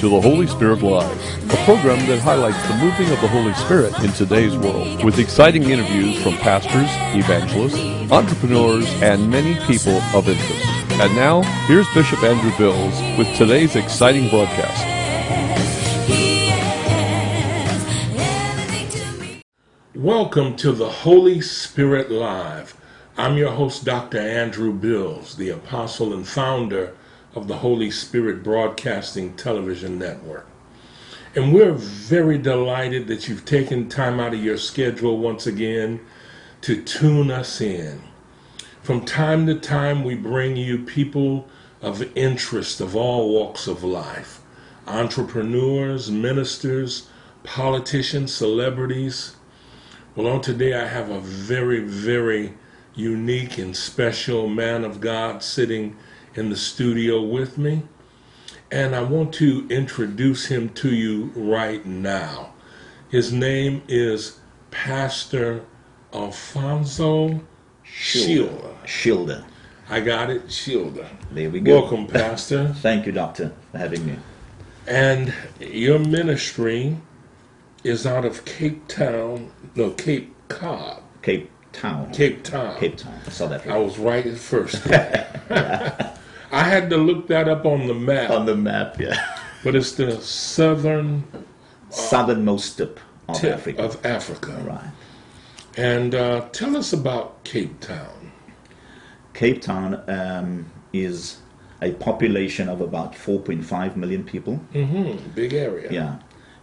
To the Holy Spirit Live, a program that highlights the moving of the Holy Spirit in today's world, with exciting interviews from pastors, evangelists, entrepreneurs, and many people of interest. And now, here's Bishop Andrew Bills with today's exciting broadcast. Welcome to the Holy Spirit Live. I'm your host, Dr. Andrew Bills, the apostle and founder of the Holy Spirit Broadcasting Television Network. And we're very delighted that you've taken time out of your schedule once again to tune us in. From time to time, we bring you people of interest of all walks of life entrepreneurs, ministers, politicians, celebrities. Well, on today, I have a very, very unique and special man of God sitting in the studio with me. And I want to introduce him to you right now. His name is Pastor Alfonso Schilder. Schilder. I got it, Schilder. There we go. Welcome, Pastor. Thank you, Doctor, for having me. And your ministry is out of Cape Town, no, Cape Cod, Cape Town. Cape Town. Cape Town, South I was right at first. I had to look that up on the map, On the map, yeah. but it's the southern Southernmost tip of tip Africa. of Africa. Right. And uh, tell us about Cape Town. Cape Town um, is a population of about 4.5 million people. Mm-hmm. Big area. Yeah.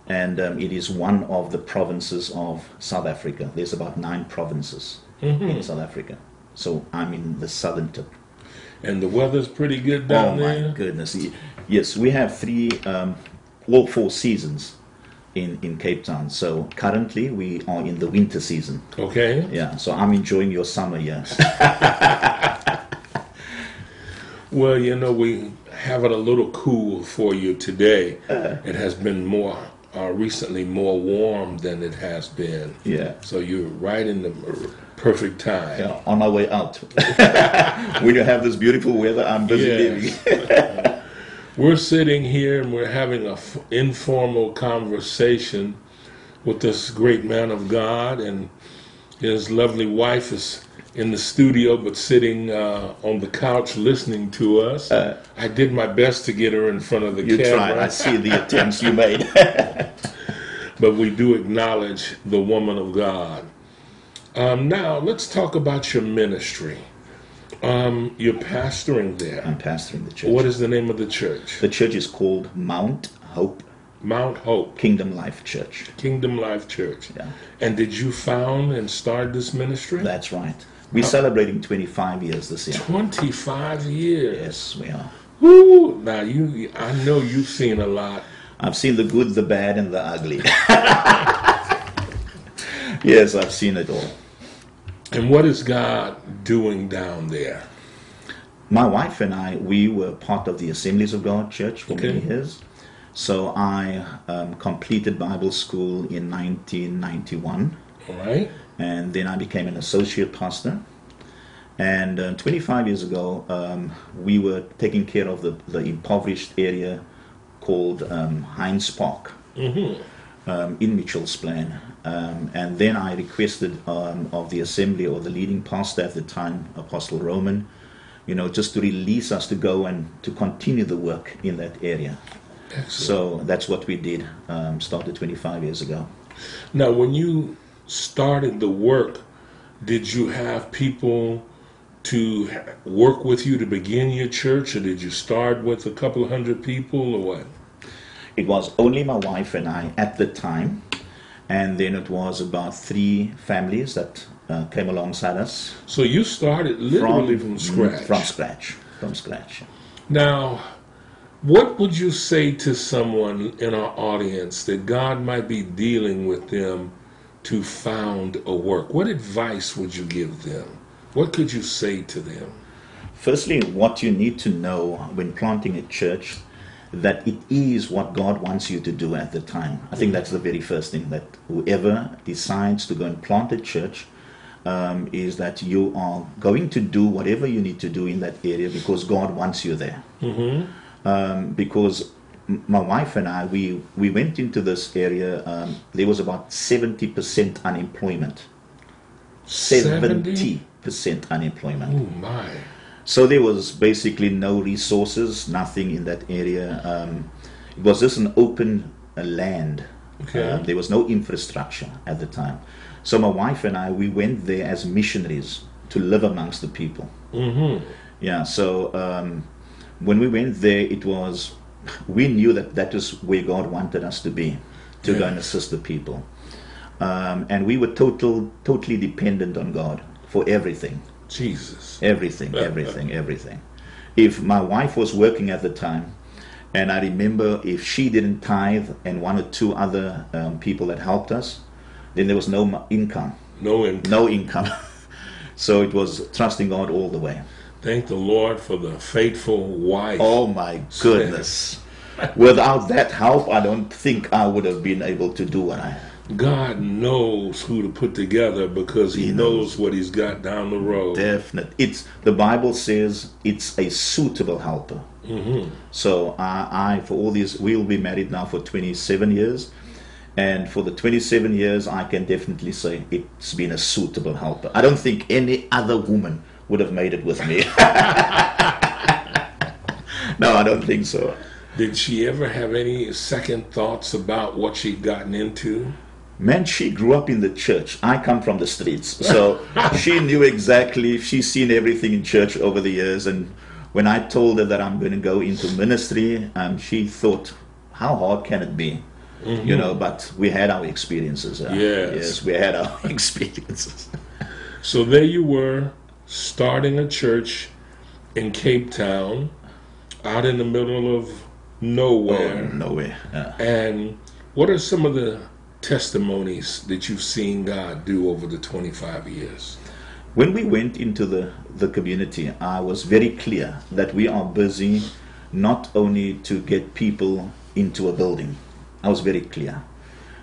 And um, it is one of the provinces of South Africa. There's about nine provinces in South Africa. So I'm in the southern tip. And the weather's pretty good down there. Oh down my there. goodness! Yes, we have three, um, all four seasons in in Cape Town. So currently we are in the winter season. Okay. Yeah, so I'm enjoying your summer here. Well, you know, we have it a little cool for you today. it has been more uh, recently more warm than it has been. Yeah. So you're right in the perfect time. Yeah, on our way out. when you have this beautiful weather, I'm busy Yes. living. We're sitting here and we're having an informal conversation with this great man of God, and his lovely wife is in the studio but sitting uh, on the couch listening to us. I did my best to get her in front of the You camera, tried. I see the attempts you made. but we do acknowledge the woman of God. Um, now, let's talk about your ministry. Um, you're pastoring there. I'm pastoring the church. What is the name of the church? the church is called Mount Hope Mount Hope. Kingdom Life Church. Kingdom Life Church. Yeah. And did you found and start this ministry? That's right. We're celebrating 25 years this year. 25 years. Yes, we are. Woo! Now you I know you've seen a lot. I've seen the good, the bad, and the ugly. yes, I've seen it all. And what is God doing down there? My wife and I, we were part of the Assemblies of God Church for many years. So I um, completed Bible school in 1991, All right? and then I became an associate pastor. And uh, 25 years ago, um, we were taking care of the, the impoverished area called um, Heinz Park um, in Mitchell's Plain. Um, and then I requested um, of the assembly or the leading pastor at the time, Apostle Roman, you know, just to release us to go and to continue the work in that area. Excellent. So that's what we did, um, started 25 years ago. Now when you started the work, did you have people to work with you to begin your church or did you start with a couple hundred people or what? It was only my wife and I at the time, and then it was about three families that uh, came alongside us So you started literally from, mm, scratch. From scratch. From scratch. Now, what would you say to someone in our audience that God might be dealing with them to found a work? What advice would you give them? What could you say to them? Firstly, what you need to know when planting a church that it is what God wants you to do at the time. I think that's the very first thing that whoever decides to go and plant a church um, is that you are going to do whatever you need to do in that area because God wants you there. Um, because m- my wife and I, we, we went into this area. Um, there was about 70% unemployment. 70% unemployment. Oh my. So there was basically no resources, nothing in that area. Um, it was just an open uh, land. Okay. Um, there was no infrastructure at the time. So my wife and I, we went there as missionaries to live amongst the people. Mm-hmm. Yeah. So um, when we went there, it was we knew that that is where God wanted us to be, to go and assist the people, um, and we were total, totally dependent on God for everything. Jesus. Everything, everything, everything. If my wife was working at the time, and I remember if she didn't tithe and one or two other um, people that helped us, then there was no income. No income. No income. so it was trusting God all the way. Thank the Lord for the faithful wife. Oh my goodness. Without that help, I don't think I would have been able to do what I God knows who to put together because He, He knows. what He's got down the road. Definite. It's the Bible says it's a suitable helper. Mm-hmm. So I, I, for all these, we'll be married now for 27 years, and for the 27 years, I can definitely say it's been a suitable helper. I don't think any other woman would have made it with me. no, I don't think so. Did she ever have any second thoughts about what she'd gotten into? Man, she grew up in the church. I come from the streets. So she knew exactly, she's seen everything in church over the years. And when I told her that I'm going to go into ministry, um, she thought, how hard can it be? You know, but we had our experiences. uh, Yes. Yes, we had our experiences. So there you were, starting a church in Cape Town, out in the middle of nowhere. Oh, no way. Yeah. And what are some of the testimonies that you've seen God do over the 25 years? When we went into the, the community, I was very clear that we are busy not only to get people into a building. I was very clear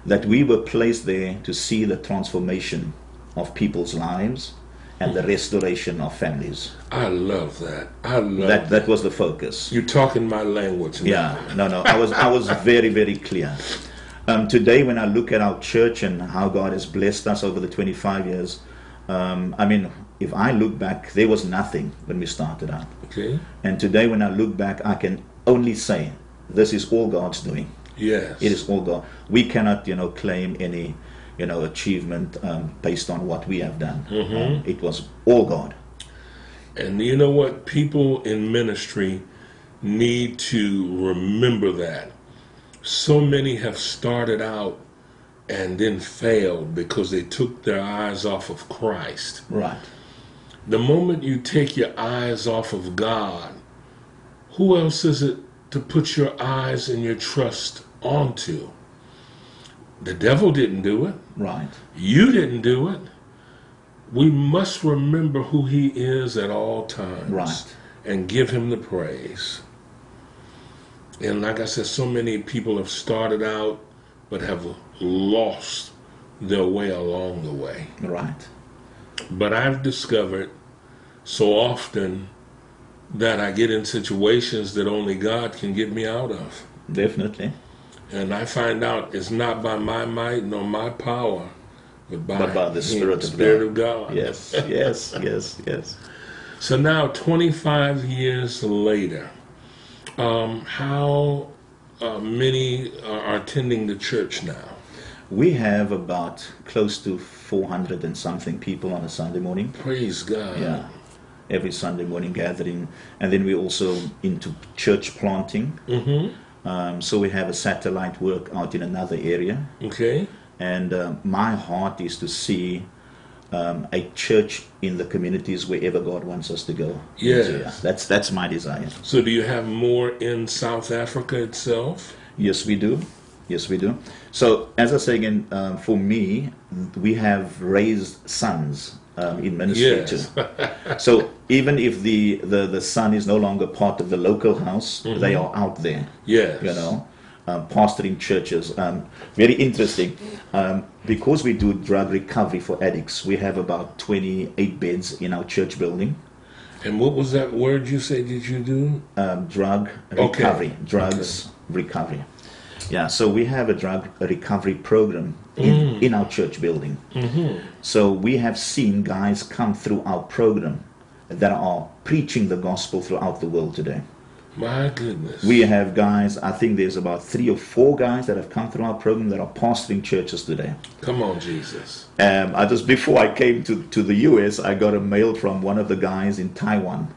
that we were placed there to see the transformation of people's lives and the restoration of families. I love that. I love That that was the focus. You're talking my language now. Yeah, no, no. I was I was very very clear. Um, today, when I look at our church and how God has blessed us over the 25 years, um, I mean, if I look back, there was nothing when we started out. Okay. And today, when I look back, I can only say this is all God's doing. Yes. It is all God. We cannot, you know, claim any, you know, achievement um, based on what we have done. Um, it was all God. And you know what? People in ministry need to remember that. So many have started out and then failed because they took their eyes off of Christ. Right. The moment you take your eyes off of God, who else is it to put your eyes and your trust onto? The devil didn't do it. Right. You didn't do it. We must remember who he is at all times. Right. And give him the praise. And like I said, so many people have started out but have lost their way along the way. Right. But I've discovered so often that I get in situations that only God can get me out of. Definitely. And I find out it's not by my might nor my power, but by, But by the Him, Spirit of Spirit God. of God. Yes. Yes. Yes. Yes. So now, 25 years later, um, how uh, many are attending the church now? We have about close to 400 and something people on a Sunday morning. Praise God. Yeah. Every Sunday morning gathering. And then we're also into church planting. Mm-hmm. Um, so we have a satellite work out in another area. Okay. And uh, my heart is to see um, a church in the communities wherever God wants us to go. Yes. Yeah, that's, that's my desire. So, do you have more in South Africa itself? Yes, we do. Yes, we do. So, as I say again, um, for me, we have raised sons um, in ministry Yes. too. So, even if the, the, the son is no longer part of the local house, they are out there, Yes. you know, um, pastoring churches. Um, very interesting. Um, because we do drug recovery for addicts, we have about 28 beds in our church building. And what was that word you said did you do? Um, drug Okay. recovery, drugs recovery. Yeah, so we have a drug recovery program in, in our church building. So we have seen guys come through our program that are preaching the gospel throughout the world today. My goodness. We have guys, I think there's about three or four guys that have come through our program that are pastoring churches today. Come on, Jesus. Um, I just before I came to, to the US, I got a mail from one of the guys in Taiwan,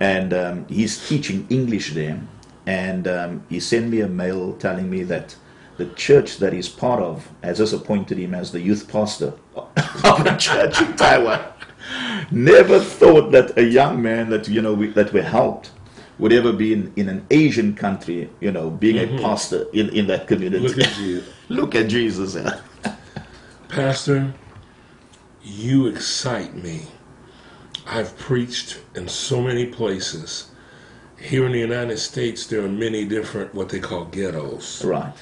and um, he's teaching English there. And um, he sent me a mail telling me that the church that he's part of has just appointed him as the youth pastor of a church in Taiwan. Never thought that a young man that you know we, that we helped would ever be in, in an Asian country, you know, being a mm-hmm. pastor in, in that community. Look at you. Look at Jesus. Pastor, you excite me. I've preached in so many places. Here in the United States, there are many different what they call ghettos. Right.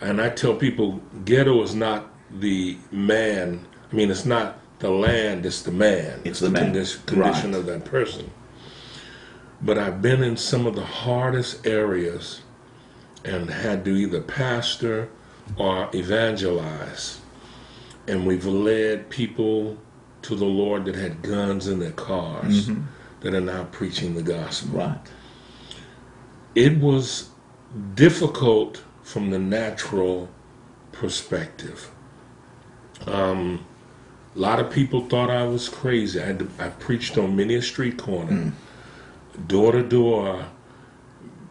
And I tell people, ghetto is not the man. I mean, it's not the land, it's the man. It's the man. condi- condition Right. of that person. But I've been in some of the hardest areas and had to either pastor or evangelize. And we've led people to the Lord that had guns in their cars that are now preaching the gospel Right. it was difficult from the natural perspective. Um, a lot of people thought I was crazy. I, had to, I preached on many a street corner, door to door.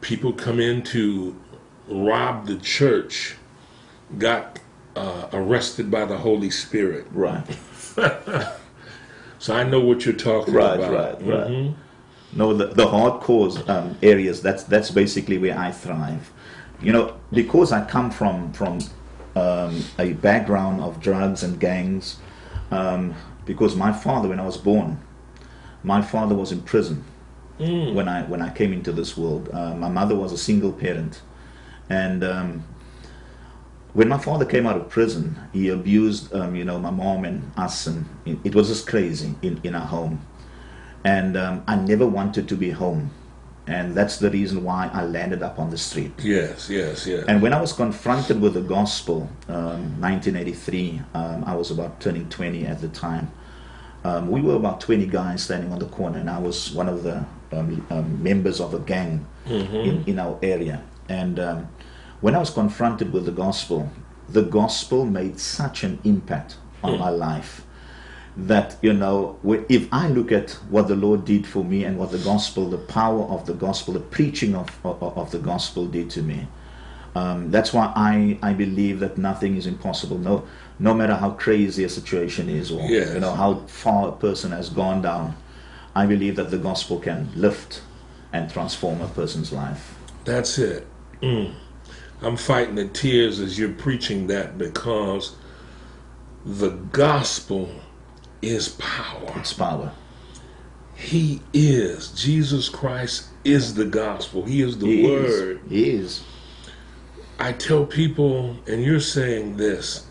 People come in to rob the church, got uh, arrested by the Holy Spirit. Right. So I know what you're talking Right, about. right, right. Mhm. No, the, the hardcore um, areas. That's that's basically where I thrive. You know, because I come from from um, a background of drugs and gangs. Um, because my father, when I was born, my father was in prison when I when I came into this world. Uh, my mother was a single parent, and um, when my father came out of prison, he abused um, you know my mom and us, and it, it was just crazy in in our home and um, I never wanted to be home. And that's the reason why I landed up on the street. Yes, yes, yes. And when I was confronted with the gospel, um, 1983, um, I was about turning 20 at the time. Um, we were about 20 guys standing on the corner, and I was one of the um, um, members of a gang in, in our area. And um, when I was confronted with the gospel, the gospel made such an impact on my life that you know if i look at what the lord did for me and what the gospel the power of the gospel the preaching of, of, of the gospel did to me um, that's why I, I believe that nothing is impossible no no matter how crazy a situation is or Yes. you know how far a person has gone down i believe that the gospel can lift and transform a person's life That's it. Mm. I'm fighting the tears as you're preaching that because the gospel is power. it's power He is. Jesus Christ is the gospel. He is the he word. is he is I tell people, and you're saying this,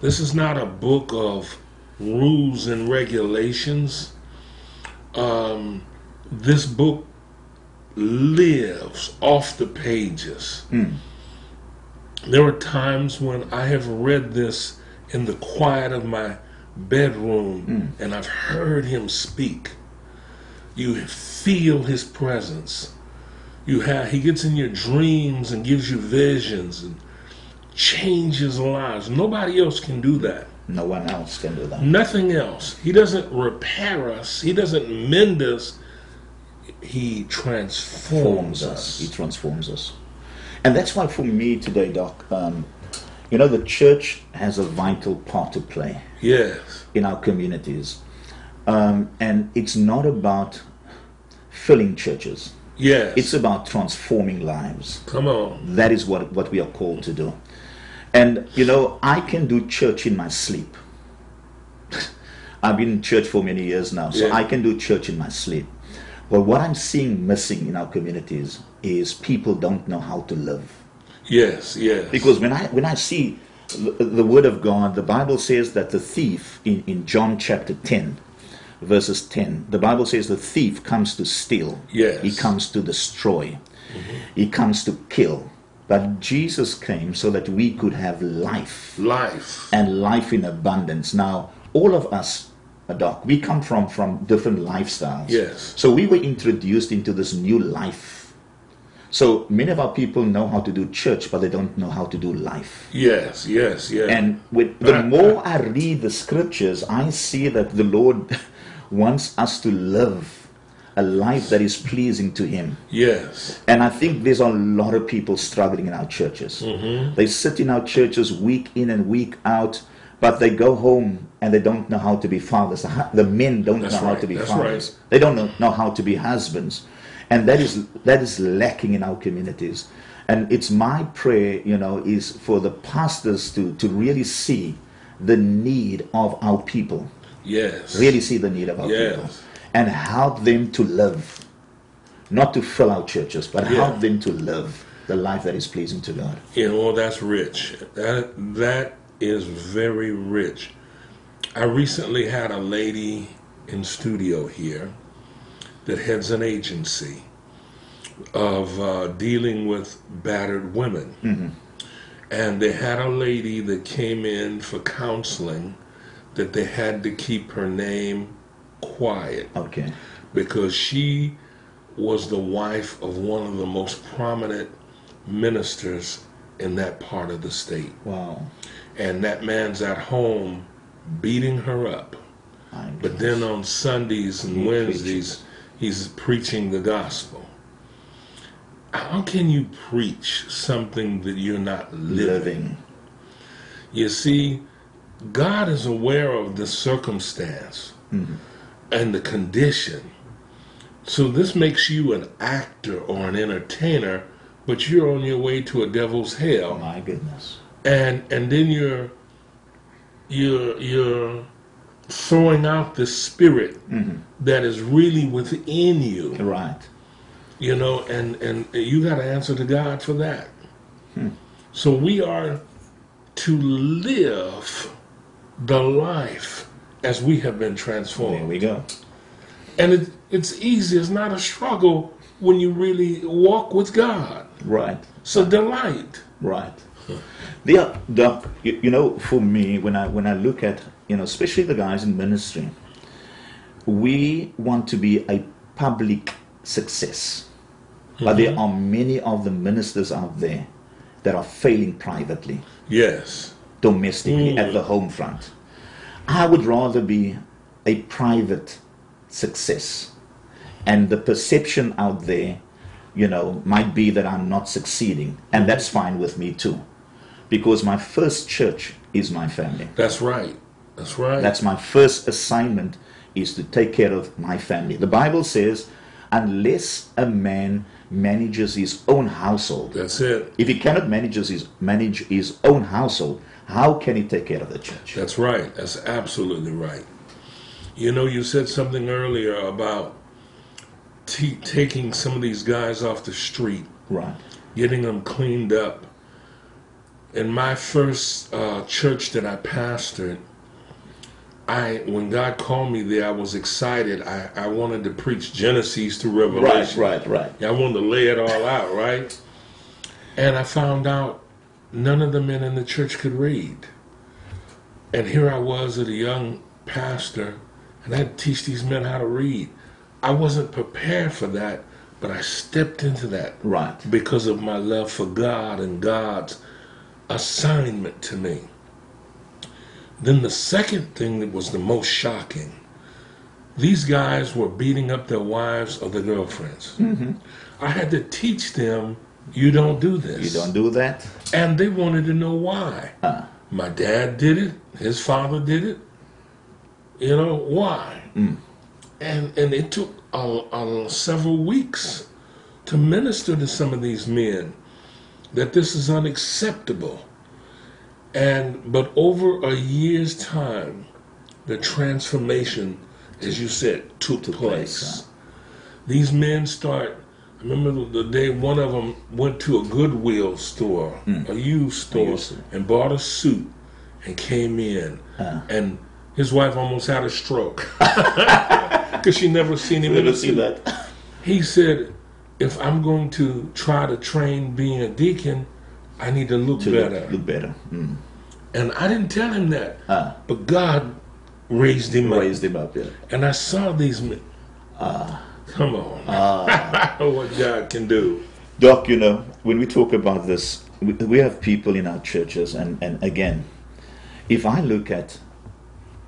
this is not a book of rules and regulations. Um, this book lives off the pages. There are times when I have read this in the quiet of my bedroom and I've heard him speak. You feel his presence. You have he gets in your dreams and gives you visions and changes lives. Nobody else can do that no one else can do that nothing else he doesn't repair us he doesn't mend us he transforms us. He transforms us. And that's why for me today, Doc, um, you know, the church has a vital part to play yes in our communities. Um, and it's not about filling churches. yes It's about transforming lives. come on That is what, what we are called to do. And, you know, I can do church in my sleep. I've been in church for many years now, so Yeah. I can do church in my sleep. But what I'm seeing missing in our communities is people don't know how to live. yes yes Because when I when I see the, the word of God, the Bible says that the thief in, in John chapter 10, verses 10, the Bible says the thief comes to steal. Yes. He comes to destroy. He comes to kill But Jesus came so that we could have life Life. and life in abundance. Now, all of us, Doc, we come from from different lifestyles. Yes. So we were introduced into this new life. So many of our people know how to do church, but they don't know how to do life. Yes, yes, yes. And with the more I read the scriptures, I see that the Lord wants us to live a life that is pleasing to Him. yes. And I think there's a lot of people struggling in our churches. Mm-hmm. They sit in our churches week in and week out, but they go home and they don't know how to be fathers. The men don't That's know how to be that's fathers. right. They don't know, know how to be husbands. And that is that is lacking in our communities. And it's my prayer, you know, is for the pastors to, to really see the need of our people Yes. really see the need of our Yes. people and help them to live not to fill our churches but Yeah. help them to live the life that is pleasing to god You know, that's rich. That that is very rich. I recently had a lady in studio here that heads an agency of uh, dealing with battered women. And they had a lady that came in for counseling that they had to keep her name quiet okay because she was the wife of one of the most prominent ministers in that part of the state. wow And that man's at home beating her up. But then on Sundays and Wednesdays, he's preaching the gospel. How can you preach something that you're not living? living You see, God is aware of the circumstance and the condition. So this makes you an actor or an entertainer, but you're on your way to a devil's hell. my goodness. And and then you're you're you're throwing out the spirit mm-hmm. that is really within you. Right. You know and and you got to answer to god for that. Hmm. So we are to live the life as we have been transformed. there we go. And it, it's easy it's not a struggle when you really walk with god. Right. It's a delight. Right. The, uh, the you, you know for me when i when i look at you know especially the guys in ministry we want to be a public success. But mm-hmm. there are many of the ministers out there that are failing privately. Yes. Domestically at mm. the home front i would rather be a private success. And the perception out there you know might be that i'm not succeeding. And that's fine with me too. Because my first church is my family. That's right. That's right. That's my first assignment is to take care of my family. The bible says unless a man manages his own household. That's it. If he cannot manage his manage his own household how can he take care of the church That's right. That's absolutely right. You know, you said something earlier about t- taking some of these guys off the street, right getting them cleaned up. In my first uh, church that I pastored, I when God called me there, I was excited. I, I wanted to preach Genesis to right Revelation. right right Yeah, I wanted to lay it all out, right? And I found out none of the men in the church could read. And here I was as a young pastor, and I had to teach these men how to read. I wasn't prepared for that, but I stepped into that right because of my love for God and God's assignment to me. Then the second thing that was the most shocking these guys were beating up their wives or their girlfriends. Mm-hmm. I had to teach them you don't do this. you don't do that And they wanted to know why. My dad did it, his father did it. You know, why? Mm. And and it took a, several weeks to minister to some of these men that this is unacceptable. And but over a year's time, the transformation, as you said, took, Took place. place, These men start. I remember the day one of them went to a Goodwill store, a used store, used and bought a suit and came in, and his wife almost had a stroke because she never seen him never a see that He said, "If I'm going to try to train being a deacon, I need to look to better. look, look better. Mm. And I didn't tell him that. Ah. But God raised him up. Raised him up, yeah. And I saw these men. Ah. Come on. what God can do. Doc, you know, when we talk about this, we, we have people in our churches, and, and again, if I look at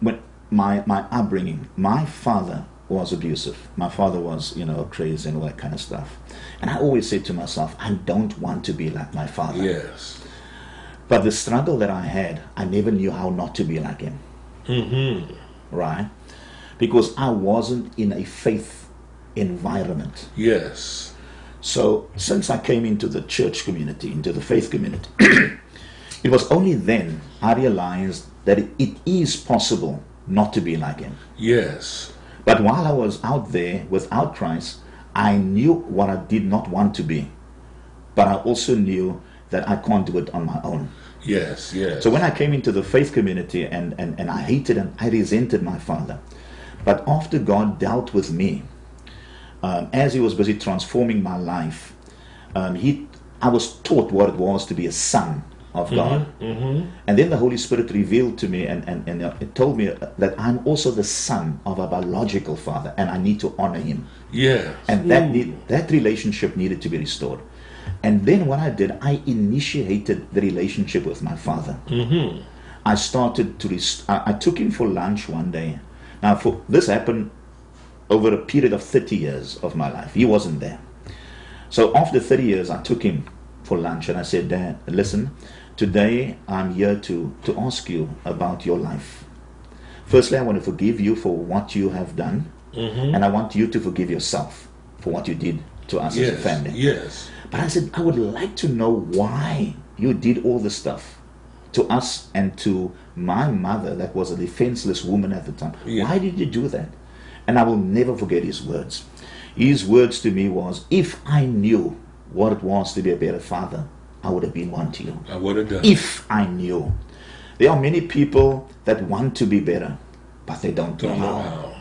when my, my upbringing, my father was abusive. My father was, you know, crazy and all that kind of stuff. And I always say to myself, I don't want to be like my father. Yes. But the struggle that I had, I never knew how not to be like him. Mm-hmm. Right? Because I wasn't in a faith environment. Yes. So since I came into the church community, into the faith community, it was only then I realized that it, is possible not to be like him. Yes. But while I was out there without Christ, I knew what I did not want to be. But I also knew that I can't do it on my own. Yes. Yes. So when I came into the faith community and, and, and I hated and I resented my father. But after God dealt with me, um, as He was busy transforming my life, um, he, I was taught what it was to be a son of God. And then the Holy Spirit revealed to me and, and, and it told me that I'm also the son of a biological father and I need to honor him. Yeah. And that need, that relationship needed to be restored. And then what I did, I initiated the relationship with my father. Mm-hmm. I started to, rest- I, I took him for lunch one day. Now, for this happened over a period of 30 years of my life. He wasn't there. So after 30 years, I took him for lunch and I said, Dad, listen, today I'm here to, to ask you about your life. Firstly, I want to forgive you for what you have done, mm-hmm. and I want you to forgive yourself for what you did to us as a Yes. family. Yes. But I said, I would like to know why you did all this stuff to us and to my mother, that was a defenseless woman at the time. Yeah. Why did you do that? And I will never forget his words. His words to me was, if I knew what it was to be a better father, I would have been one to you. I would have done. If I knew. There are many people that want to be better, but they don't, Don't know know how. how.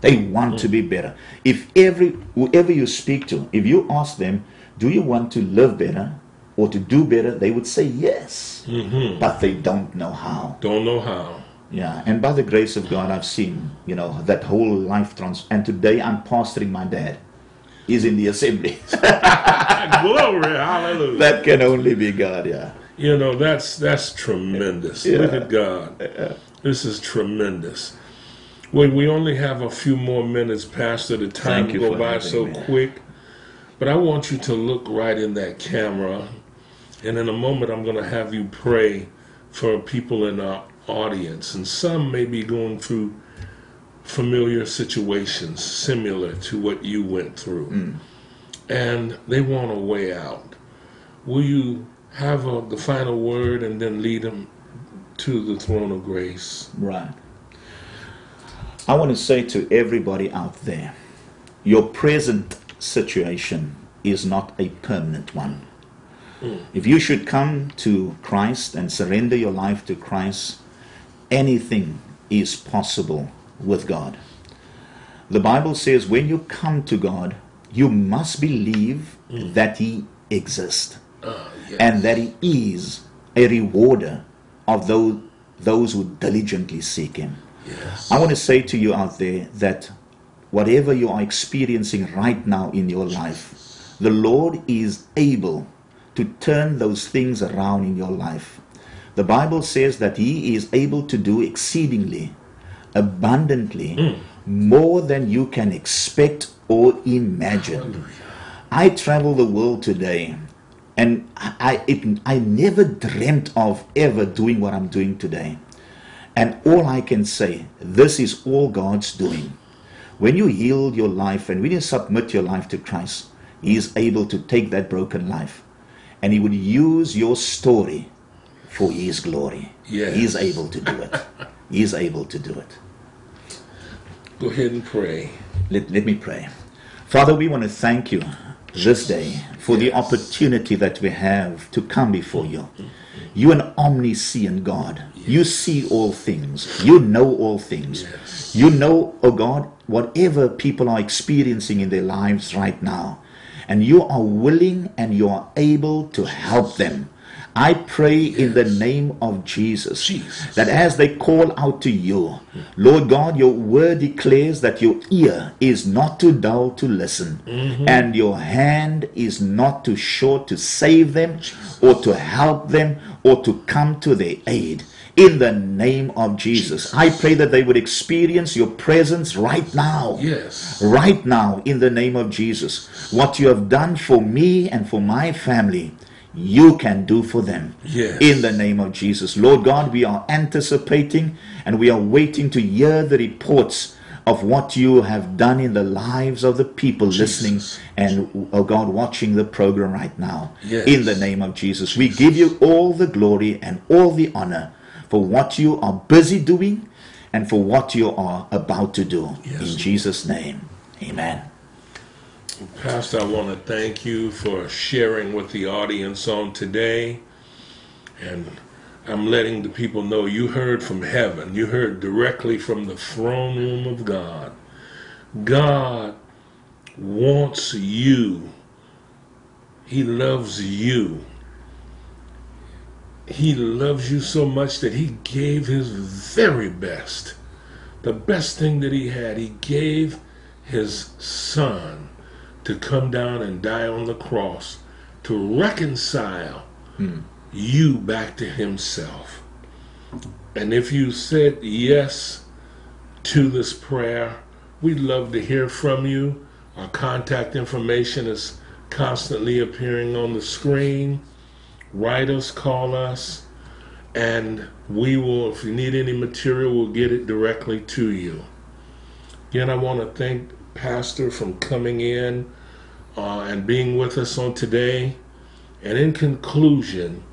They want to be better. If every whoever you speak to, if you ask them, do you want to live better or to do better, they would say yes. Mm-hmm. But they don't know how. Don't know how. Yeah, and by the grace of God, I've seen, you know, that whole life trans. And today I'm pastoring my dad. He's in the assembly. Glory. Hallelujah. that can only be God, yeah. You know, that's that's tremendous. Yeah. Look at God. This is tremendous. Well, we only have a few more minutes, Pastor. The time go by so quick. But I want you to look right in that camera. And in a moment, I'm going to have you pray for people in our audience. And some may be going through familiar situations similar to what you went through. Mm. And they want a way out. Will you have uh the final word and then lead them to the throne of grace? Right. I want to say to everybody out there your present situation is not a permanent one. If you should come to Christ and surrender your life to Christ, anything is possible with God. The Bible says when you come to God, you must believe that He exists Ah, yes. and that He is a rewarder of those, those who diligently seek Him. yes. I want to say to you out there that whatever you are experiencing right now in your life, the Lord is able to turn those things around in your life. The Bible says that He is able to do exceedingly, abundantly, hmm. more than you can expect or imagine. I travel the world today, and I, it, I never dreamt of ever doing what I'm doing today. And all I can say, this is all God's doing. When you yield your life and when you submit your life to Christ, He is able to take that broken life and He would use your story for His glory. Yes. He is able to do it. he is able to do it. Go ahead and pray. Let, let me pray. Father, we want to thank you this day for the opportunity that we have to come before you. You an omniscient God. You see all things. You know all things. Yes. You know, oh God, whatever people are experiencing in their lives right now. And you are willing and you are able to help them. I pray in the name of Jesus, Jesus. that as they call out to you, Lord God, your word declares that your ear is not too dull to listen, mm-hmm. and your hand is not too short to save them, or to help them, or to come to their aid. In the name of Jesus, I pray that they would experience your presence right now Yes. right now in the name of Jesus. What you have done for me and for my family, you can do for them. Yes. In the name of Jesus. Lord God, we are anticipating and we are waiting to hear the reports of what you have done in the lives of the people listening and, oh God, watching the program right now. Yes. In the name of Jesus. We give you all the glory and all the honor for what you are busy doing and for what you are about to do. Yes. In Jesus' name. Amen. Pastor, I want to thank you for sharing with the audience on today. And I'm letting the people know you heard from heaven. You heard directly from the throne room of God. God wants you. He loves you. He loves you so much that he gave his very best. The best thing that he had, he gave his son to come down and die on the cross to reconcile hmm. you back to himself. And if you said yes to this prayer, we'd love to hear from you. Our contact information is constantly appearing on the screen. Write us, call us, and we will, if you need any material, we'll get it directly to you. Again, I want to thank Pastor from coming in uh, and being with us on today. And in conclusion,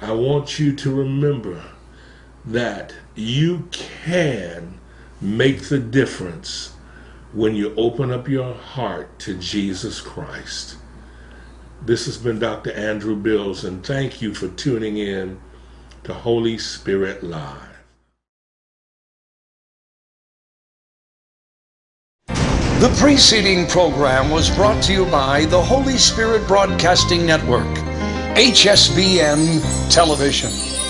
I want you to remember that you can make the difference when you open up your heart to Jesus Christ. This has been Dr. Andrew Bills, and thank you for tuning in to Holy Spirit Live. The preceding program was brought to you by the Holy Spirit Broadcasting Network, HSBN Television.